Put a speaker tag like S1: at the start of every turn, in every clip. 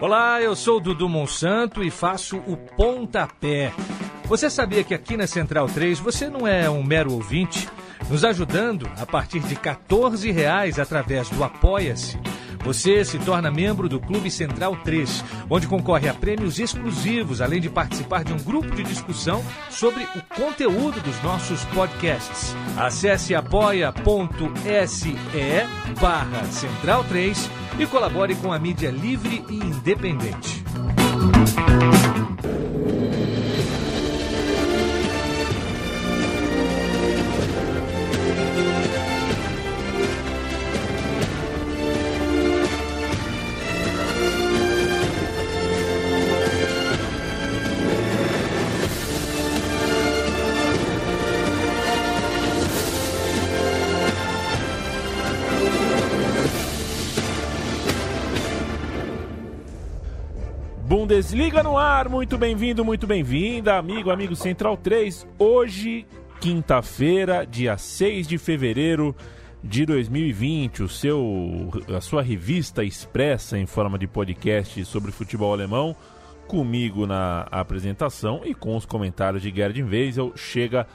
S1: Olá, eu sou Dudu Monsanto e faço o Pontapé. Você sabia que aqui na Central 3 você não é um mero ouvinte? Nos ajudando a partir de 14 reais através do Apoia-se. Você se torna membro do Clube Central 3, onde concorre a prêmios exclusivos, além de participar de um grupo de discussão sobre o conteúdo dos nossos podcasts. Acesse apoia.se barra Central 3 e colabore com a mídia livre e independente.
S2: Bundesliga no ar, muito bem-vindo, muito bem-vinda, amigo, amigo Central 3. Hoje, quinta-feira, dia 6 de fevereiro de 2020, o seu, a sua revista expressa em forma de podcast sobre futebol alemão, comigo na apresentação e com os comentários de Gerd Weisel, chega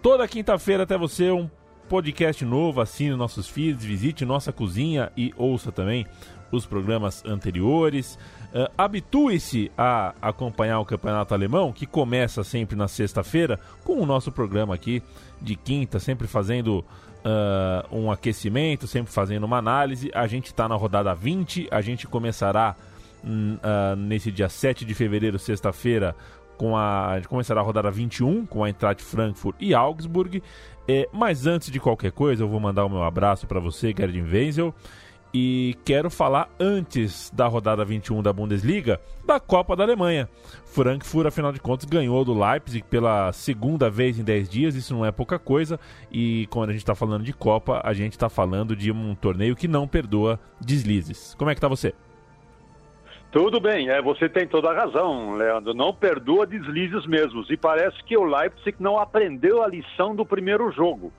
S2: toda quinta-feira até você um podcast novo, assine nossos feeds, visite nossa cozinha e ouça também os programas anteriores. Uh, Habitue-se a acompanhar o campeonato alemão, que começa sempre na sexta-feira, com o nosso programa aqui de quinta, sempre fazendo uh, um aquecimento, sempre fazendo uma análise. A gente está na rodada 20, a gente começará uh, nesse dia 7 de fevereiro, sexta-feira, com a, a gente começará a rodada 21 com a Eintracht Frankfurt e Augsburg. Mas antes de qualquer coisa, eu vou mandar o meu abraço para você, Gerdin Wenzel. E quero falar antes da rodada 21 da Bundesliga da Copa da Alemanha. Frankfurt, afinal de contas, ganhou do Leipzig pela segunda vez em 10 dias, isso não é pouca coisa. E quando a gente está falando de Copa, a gente está falando de um torneio que não perdoa deslizes. Como é que tá você?
S3: Tudo bem, é, você tem toda a razão, Leandro. Não perdoa deslizes mesmo. E parece que o Leipzig não aprendeu a lição do primeiro jogo.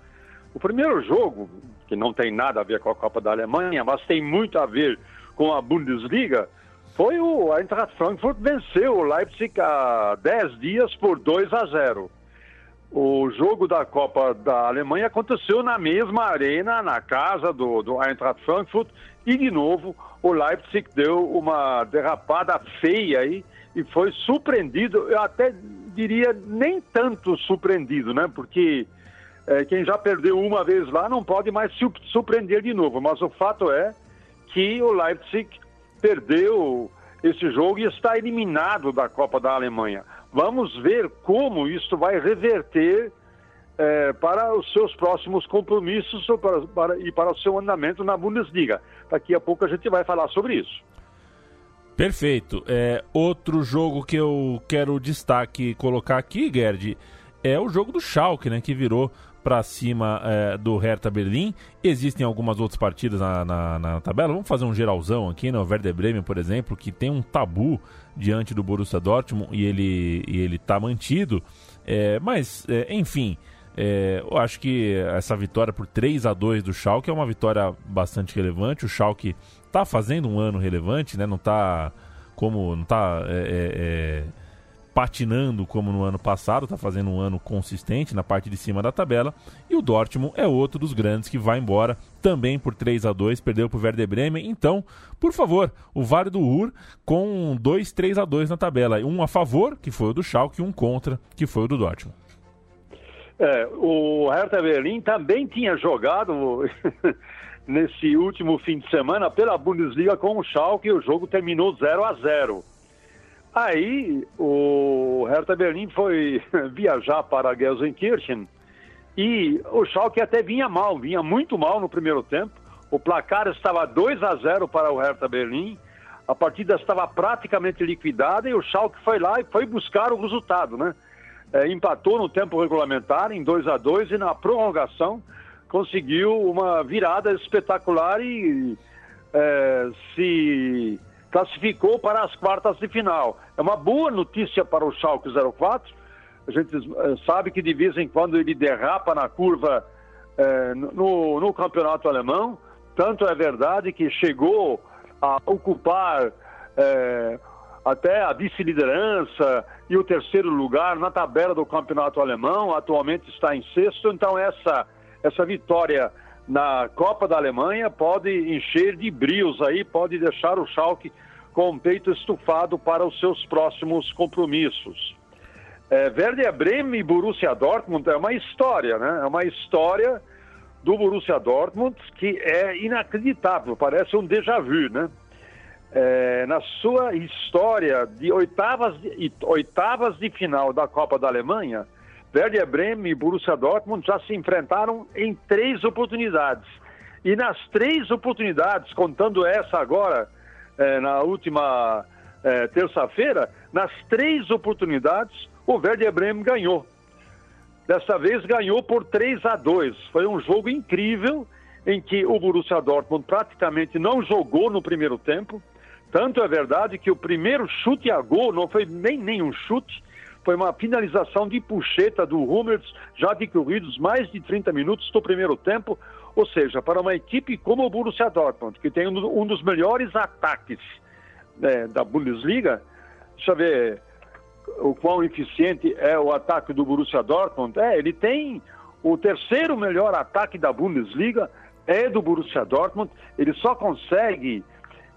S3: O primeiro jogo, que não tem nada a ver com a Copa da Alemanha, mas tem muito a ver com a Bundesliga, foi o Eintracht Frankfurt venceu o Leipzig há 10 dias por 2 a 0. O jogo da Copa da Alemanha aconteceu na mesma arena, na casa do, do Eintracht Frankfurt, e de novo o Leipzig deu uma derrapada feia aí e foi surpreendido, eu até diria nem tanto surpreendido, né? Porque é, quem já perdeu uma vez lá não pode mais se surpreender de novo. Mas o fato é que o Leipzig perdeu esse jogo e está eliminado da Copa da Alemanha. Vamos ver como isso vai reverter é, para os seus próximos compromissos para, para, e para o seu andamento na Bundesliga. Daqui a pouco a gente vai falar sobre isso.
S2: Perfeito. É, outro jogo que eu quero destaque colocar aqui, Gerd, é o jogo do Schalke, né, que virou para cima é, do Hertha Berlim. Existem algumas outras partidas na, na, na, tabela. Vamos fazer um geralzão aqui, né? O Werder Bremen, por exemplo, que tem um tabu diante do Borussia Dortmund e ele e ele está mantido. É, mas, é, enfim, é, eu acho que essa vitória por 3 a 2 do Schalke é uma vitória bastante relevante. O Schalke está fazendo um ano relevante, né? Não está como não está é, é, é patinando como no ano passado, está fazendo um ano consistente na parte de cima da tabela. E o Dortmund é outro dos grandes que vai embora também por 3 a 2 perdeu para o Werder Bremen. Então, por favor, o Vale do Ur com 2 3 a 2 na tabela. Um a favor, que foi o do Schalke, e um contra, que foi o do Dortmund.
S3: É, o Hertha Berlim também tinha jogado nesse último fim de semana pela Bundesliga com o Schalke e o jogo terminou 0 a 0 Aí o Hertha Berlim foi viajar para Gelsenkirchen e o Schalke até vinha mal, vinha muito mal no primeiro tempo. O placar estava 2 a 0 para o Hertha Berlim. A partida estava praticamente liquidada e o Schalke foi lá e foi buscar o resultado, né? É, empatou no tempo regulamentar em 2 a 2 e na prorrogação conseguiu uma virada espetacular e é, se classificou para as quartas de final. É uma boa notícia para o Schalke 04. A gente eh, sabe que de vez em quando ele derrapa na curva eh, no, no, campeonato alemão, Tanto é verdade que chegou a ocupar é, até a vice-liderança e o terceiro lugar na tabela do campeonato alemão, atualmente está em sexto, então essa, essa vitória na Copa da Alemanha pode encher de brios aí, pode deixar o Schalke com o peito estufado para os seus próximos compromissos. É, Werder Bremen e Borussia Dortmund é uma história, né? É uma história do Borussia Dortmund que é inacreditável, parece um déjà vu, né? É, na sua história de oitavas de, oitavas de final da Copa da Alemanha, Werder Bremen e Borussia Dortmund já se enfrentaram em três oportunidades. E nas três oportunidades, contando essa agora, é, na última é, terça-feira, nas três oportunidades, o Werder Bremen ganhou. Dessa vez ganhou por 3 a 2. Foi um jogo incrível em que o Borussia Dortmund praticamente não jogou no primeiro tempo. Tanto é verdade que o primeiro chute a gol não foi nem nenhum chute, foi uma finalização de puxeta do Hummels, já decorridos mais de 30 minutos do primeiro tempo. Ou seja, para uma equipe como o Borussia Dortmund, que tem um dos melhores ataques né, da Bundesliga, deixa eu ver o quão eficiente é o ataque do Borussia Dortmund. É, ele tem o terceiro melhor ataque da Bundesliga, é do Borussia Dortmund. Ele só consegue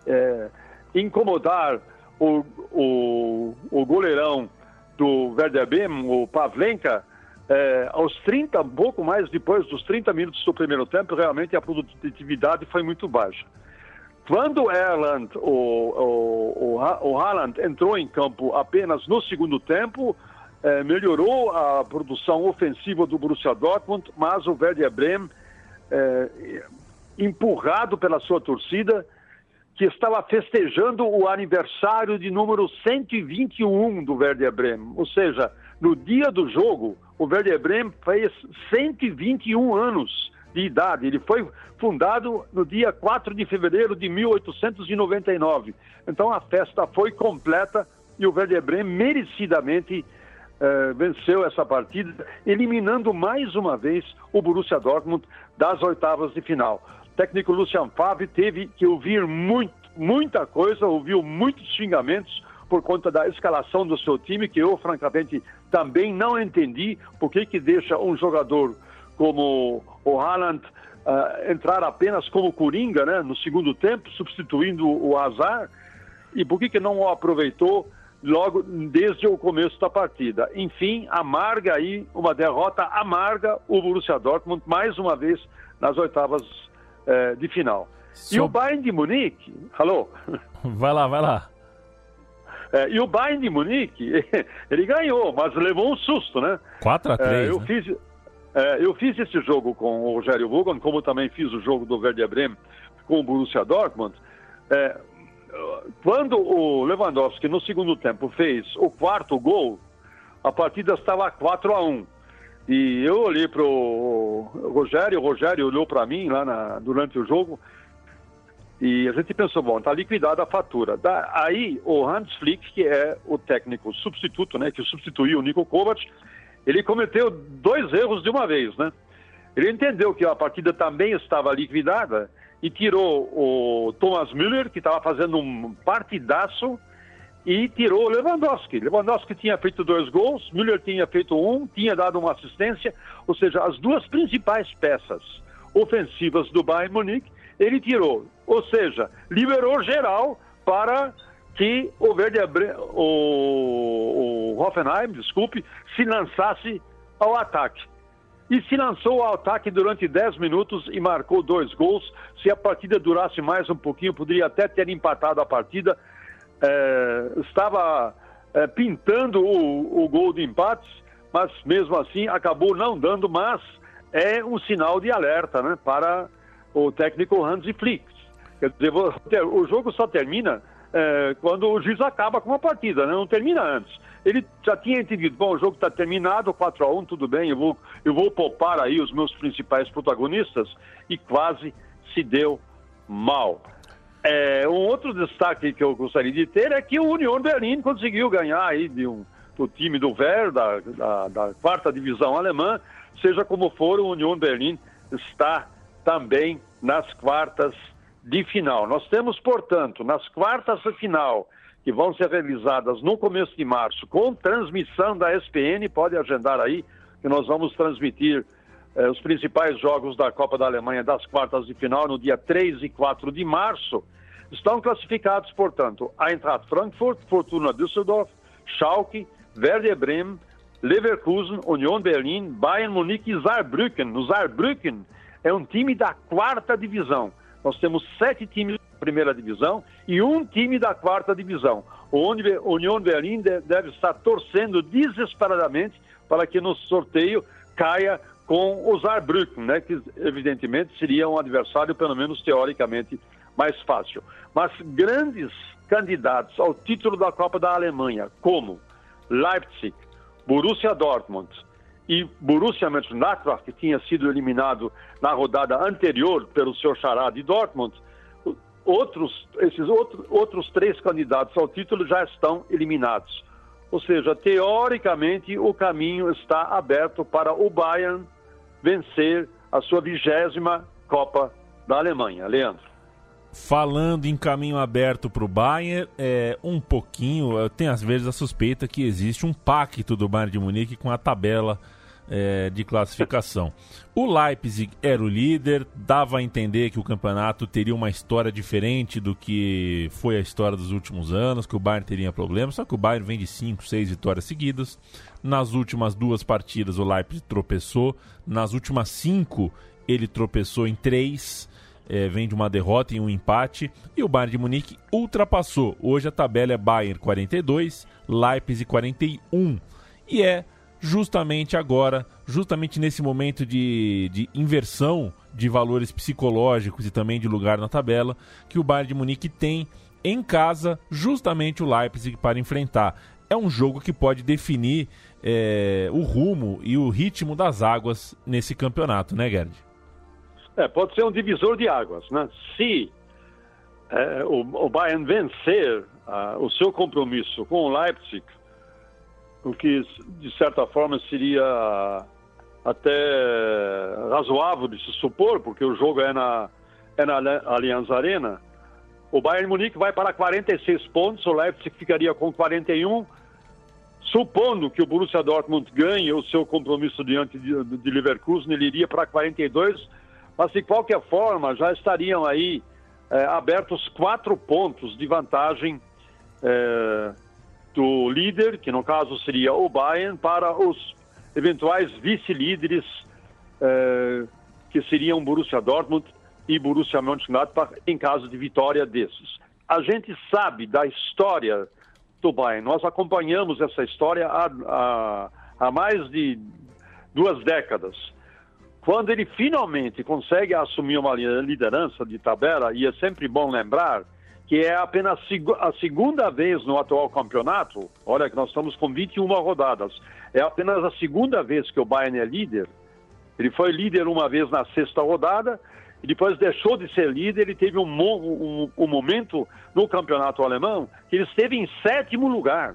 S3: é, incomodar o, o, o goleirão do Werder Bremen, o Pavlenka, é, aos 30, um pouco mais depois dos 30 minutos do primeiro tempo, realmente a produtividade foi muito baixa. Quando o, o, o, o Haaland entrou em campo apenas no segundo tempo, é, melhorou a produção ofensiva do Borussia Dortmund, mas o Werder Bremen, é, empurrado pela sua torcida, que estava festejando o aniversário de número 121 do Werder Bremen. Ou seja, no dia do jogo, o Werder Bremen fez 121 anos de idade. Ele foi fundado no dia 4 de fevereiro de 1899. Então a festa foi completa e o Werder Bremen merecidamente eh, venceu essa partida, eliminando mais uma vez o Borussia Dortmund das oitavas de final técnico Lucian Favre teve que ouvir muito, muita coisa, ouviu muitos xingamentos por conta da escalação do seu time, que eu, francamente, também não entendi por que, que deixa um jogador como o Haaland uh, entrar apenas como coringa né, no segundo tempo, substituindo o Azar, e por que, que não o aproveitou logo desde o começo da partida. Enfim, amarga aí, uma derrota amarga o Borussia Dortmund, mais uma vez, nas oitavas é, de final. So... E o Bayern de Munique, alô?
S2: Vai lá, vai lá.
S3: É, e o Bayern de Munique, ele ganhou, mas levou um susto, né?
S2: 4 a 3 é,
S3: eu,
S2: né?
S3: fiz, é, eu fiz esse jogo com o Rogério Vogan, como também fiz o jogo do Werder Bremen com o Borussia Dortmund. Quando o Lewandowski, no segundo tempo, fez o quarto gol, a partida estava 4 a 1 e eu olhei para o Rogério, o Rogério olhou para mim lá na, durante o jogo e a gente pensou, bom, está liquidada a fatura. Da, aí o Hans Flick, que é o técnico substituto, né, que substituiu o Nico Kovac, ele cometeu dois erros de uma vez, né? Ele entendeu que a partida também estava liquidada e tirou o Thomas Müller, que estava fazendo um partidaço, e tirou o Lewandowski. Lewandowski tinha feito dois gols, Müller tinha feito um, tinha dado uma assistência, ou seja, as duas principais peças ofensivas do Bayern Munique, ele tirou. Ou seja, liberou geral para que o Verde o, o Hoffenheim, desculpe, se lançasse ao ataque. E se lançou ao ataque durante 10 minutos e marcou dois gols. Se a partida durasse mais um pouquinho, poderia até ter empatado a partida, é, estava é, pintando o, o gol de empate, mas mesmo assim acabou não dando, mas é um sinal de alerta né, para o técnico Hans Flick. Quer dizer, o jogo só termina é, quando o juiz acaba com a partida, né? não termina antes. Ele já tinha entendido, bom, o jogo está terminado, 4 a 1 tudo bem, eu vou, eu vou poupar aí os meus principais protagonistas, e quase se deu mal. É, um outro destaque que eu gostaria de ter é que o Union Berlim conseguiu ganhar aí de um, do time do Ver, da, da, da, quarta divisão alemã, seja como for, o Union Berlim está também nas quartas de final. Nós temos, portanto, nas quartas de final, que vão ser realizadas no começo de março, com transmissão da SPN, pode agendar aí, que nós vamos transmitir os principais jogos da Copa da Alemanha das quartas de final no dia 3 e 4 de março. Estão classificados, portanto, Eintracht Frankfurt, Fortuna Düsseldorf, Schalke, Werder Bremen, Leverkusen, Union Berlin, Bayern Munique e Saarbrücken. O Saarbrücken é um time da quarta divisão. Nós temos sete times da primeira divisão e um time da quarta divisão. O Union Berlin deve estar torcendo desesperadamente para que no sorteio caia com o Saarbrücken, né, que evidentemente seria um adversário, pelo menos teoricamente, mais fácil. Mas grandes candidatos ao título da Copa da Alemanha, como Leipzig, Borussia Dortmund e Borussia Mönchengladbach, que tinha sido eliminado na rodada anterior pelo seu xará de Dortmund, outros, esses outro, outros três candidatos ao título já estão eliminados. Ou seja, teoricamente, o caminho está aberto para o Bayern vencer a sua vigésima Copa da Alemanha. Leandro.
S2: Falando em caminho aberto para o Bayern, é, um pouquinho, tenho às vezes a suspeita que existe um pacto do Bayern de Munique com a tabela é, de classificação. O Leipzig era o líder, dava a entender que o campeonato teria uma história diferente do que foi a história dos últimos anos, que o Bayern teria problemas, só que o Bayern vem de 5, 6 vitórias seguidas. Nas últimas duas partidas o Leipzig tropeçou, nas últimas cinco ele tropeçou em três é, vem de uma derrota e um empate. E o Bayern de Munique ultrapassou. Hoje a tabela é Bayern 42, Leipzig 41. E é justamente agora, justamente nesse momento de, de inversão de valores psicológicos e também de lugar na tabela, que o Bayern de Munique tem em casa justamente o Leipzig para enfrentar. É um jogo que pode definir é, o rumo e o ritmo das águas nesse campeonato, né, Gerd?
S3: É, pode ser um divisor de águas, né? Se é, o, o, Bayern vencer uh, o seu compromisso com o Leipzig, o que de certa forma seria até razoável de se supor, porque o jogo é na, é na Allianz Arena, o Bayern Munique vai para 46 pontos, o Leipzig ficaria com 41, supondo que o Borussia Dortmund ganhe o seu compromisso diante de, de Leverkusen, ele iria para 42 mas de qualquer forma já estariam aí é, abertos quatro pontos de vantagem é, do líder, que no caso seria o Bayern, para os eventuais vice-líderes, é, que seriam Borussia Dortmund e Borussia Mönchengladbach, em caso de vitória desses. A gente sabe da história do Bayern, nós acompanhamos essa história há, há, há mais de duas décadas. Quando ele finalmente consegue assumir uma liderança de tabela, e é sempre bom lembrar que é apenas a segunda vez no atual campeonato, olha que nós estamos com 21 rodadas, é apenas a segunda vez que o Bayern é líder. Ele foi líder uma vez na sexta rodada, e depois deixou de ser líder, ele teve um, um, um momento no campeonato alemão que ele esteve em sétimo lugar.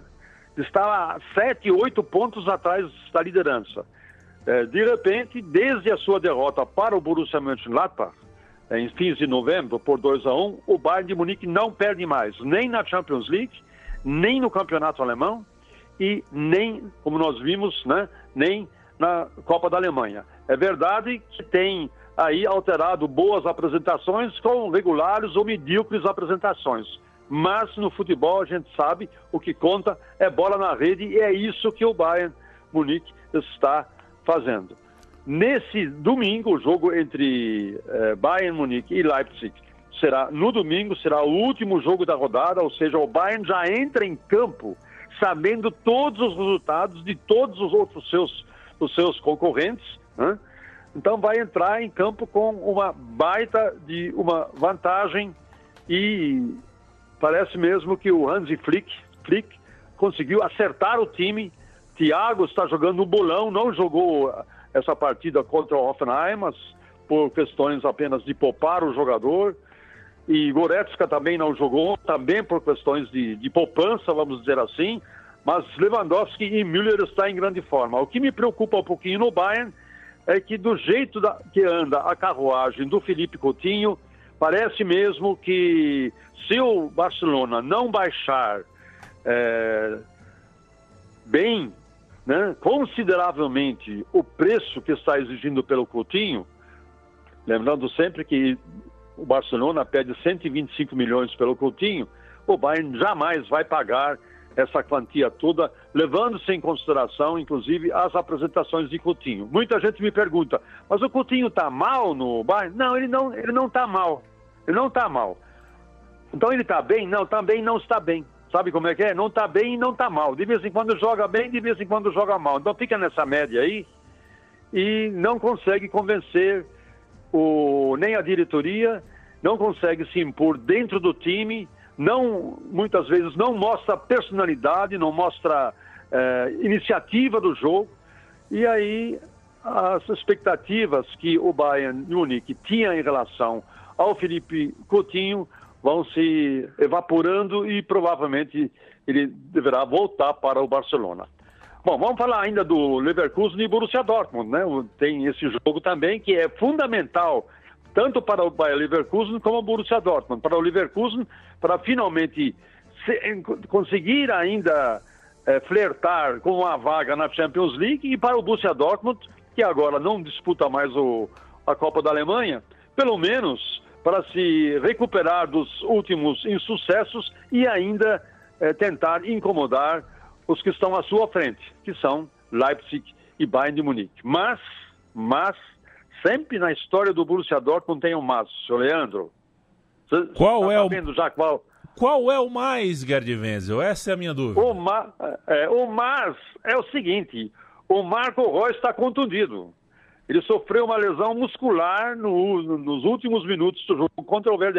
S3: Estava sete, oito pontos atrás da liderança. É, de repente, desde a sua derrota para o Borussia Mönchengladbach, em fins de novembro, por 2 a 1 o Bayern de Munique não perde mais, nem na Champions League, nem no Campeonato Alemão e nem, como nós vimos, né, nem na Copa da Alemanha. É verdade que tem aí alterado boas apresentações com regulares ou medíocres apresentações. Mas no futebol a gente sabe o que conta é bola na rede e é isso que o Bayern Munique está fazendo. Nesse domingo, o jogo entre eh, Bayern Munique e Leipzig será no domingo, será o último jogo da rodada, ou seja, o Bayern já entra em campo sabendo todos os resultados de todos os outros seus, os seus concorrentes, né? então vai entrar em campo com uma baita de uma vantagem e parece mesmo que o Hansi Flick, Flick conseguiu acertar o time Thiago está jogando no bolão, não jogou essa partida contra o Hoffenheim, mas por questões apenas de poupar o jogador. E Goretzka também não jogou, também por questões de, de poupança, vamos dizer assim. Mas Lewandowski e Müller estão em grande forma. O que me preocupa um pouquinho no Bayern é que do jeito da, que anda a carruagem do Felipe Coutinho, parece mesmo que se o Barcelona não baixar é, bem, né, consideravelmente o preço que está exigindo pelo Coutinho, lembrando sempre que o Barcelona pede 125 milhões pelo Coutinho, o Bayern jamais vai pagar essa quantia toda, levando-se em consideração, inclusive, as apresentações de Coutinho. Muita gente me pergunta, mas o Coutinho está mal no Bayern? Não, ele não ele não está mal. Ele não está mal. Então ele está bem? Não, também não está bem. Sabe como é que é? Não está bem e não está mal. De vez em quando joga bem, de vez em quando joga mal. Então fica nessa média aí e não consegue convencer o, nem a diretoria, não consegue se impor dentro do time, não muitas vezes não mostra personalidade, não mostra é, iniciativa do jogo. E aí as expectativas que o Bayern Munich tinha em relação ao Felipe Coutinho vão se evaporando e provavelmente ele deverá voltar para o Barcelona. Bom, vamos falar ainda do Leverkusen e Borussia Dortmund, né? Tem esse jogo também que é fundamental tanto para o Bayer Leverkusen como o Borussia Dortmund. Para o Leverkusen, para finalmente se, conseguir ainda é, flertar com uma vaga na Champions League e para o Borussia Dortmund, que agora não disputa mais o, a Copa da Alemanha, pelo menos para se recuperar dos últimos insucessos e ainda é, tentar incomodar os que estão à sua frente, que são Leipzig e Bayern de Munique. Mas, mas, sempre na história do Borussia Dortmund tem um mas, seu Leandro.
S2: Cê, qual tá é o... já qual... Qual é o mais, Gerd Wenzel? Essa é a minha dúvida.
S3: O, ma... é, o mas é o seguinte, o Marco Reus está contundido. Ele sofreu uma lesão muscular no, nos últimos minutos do jogo contra o Verde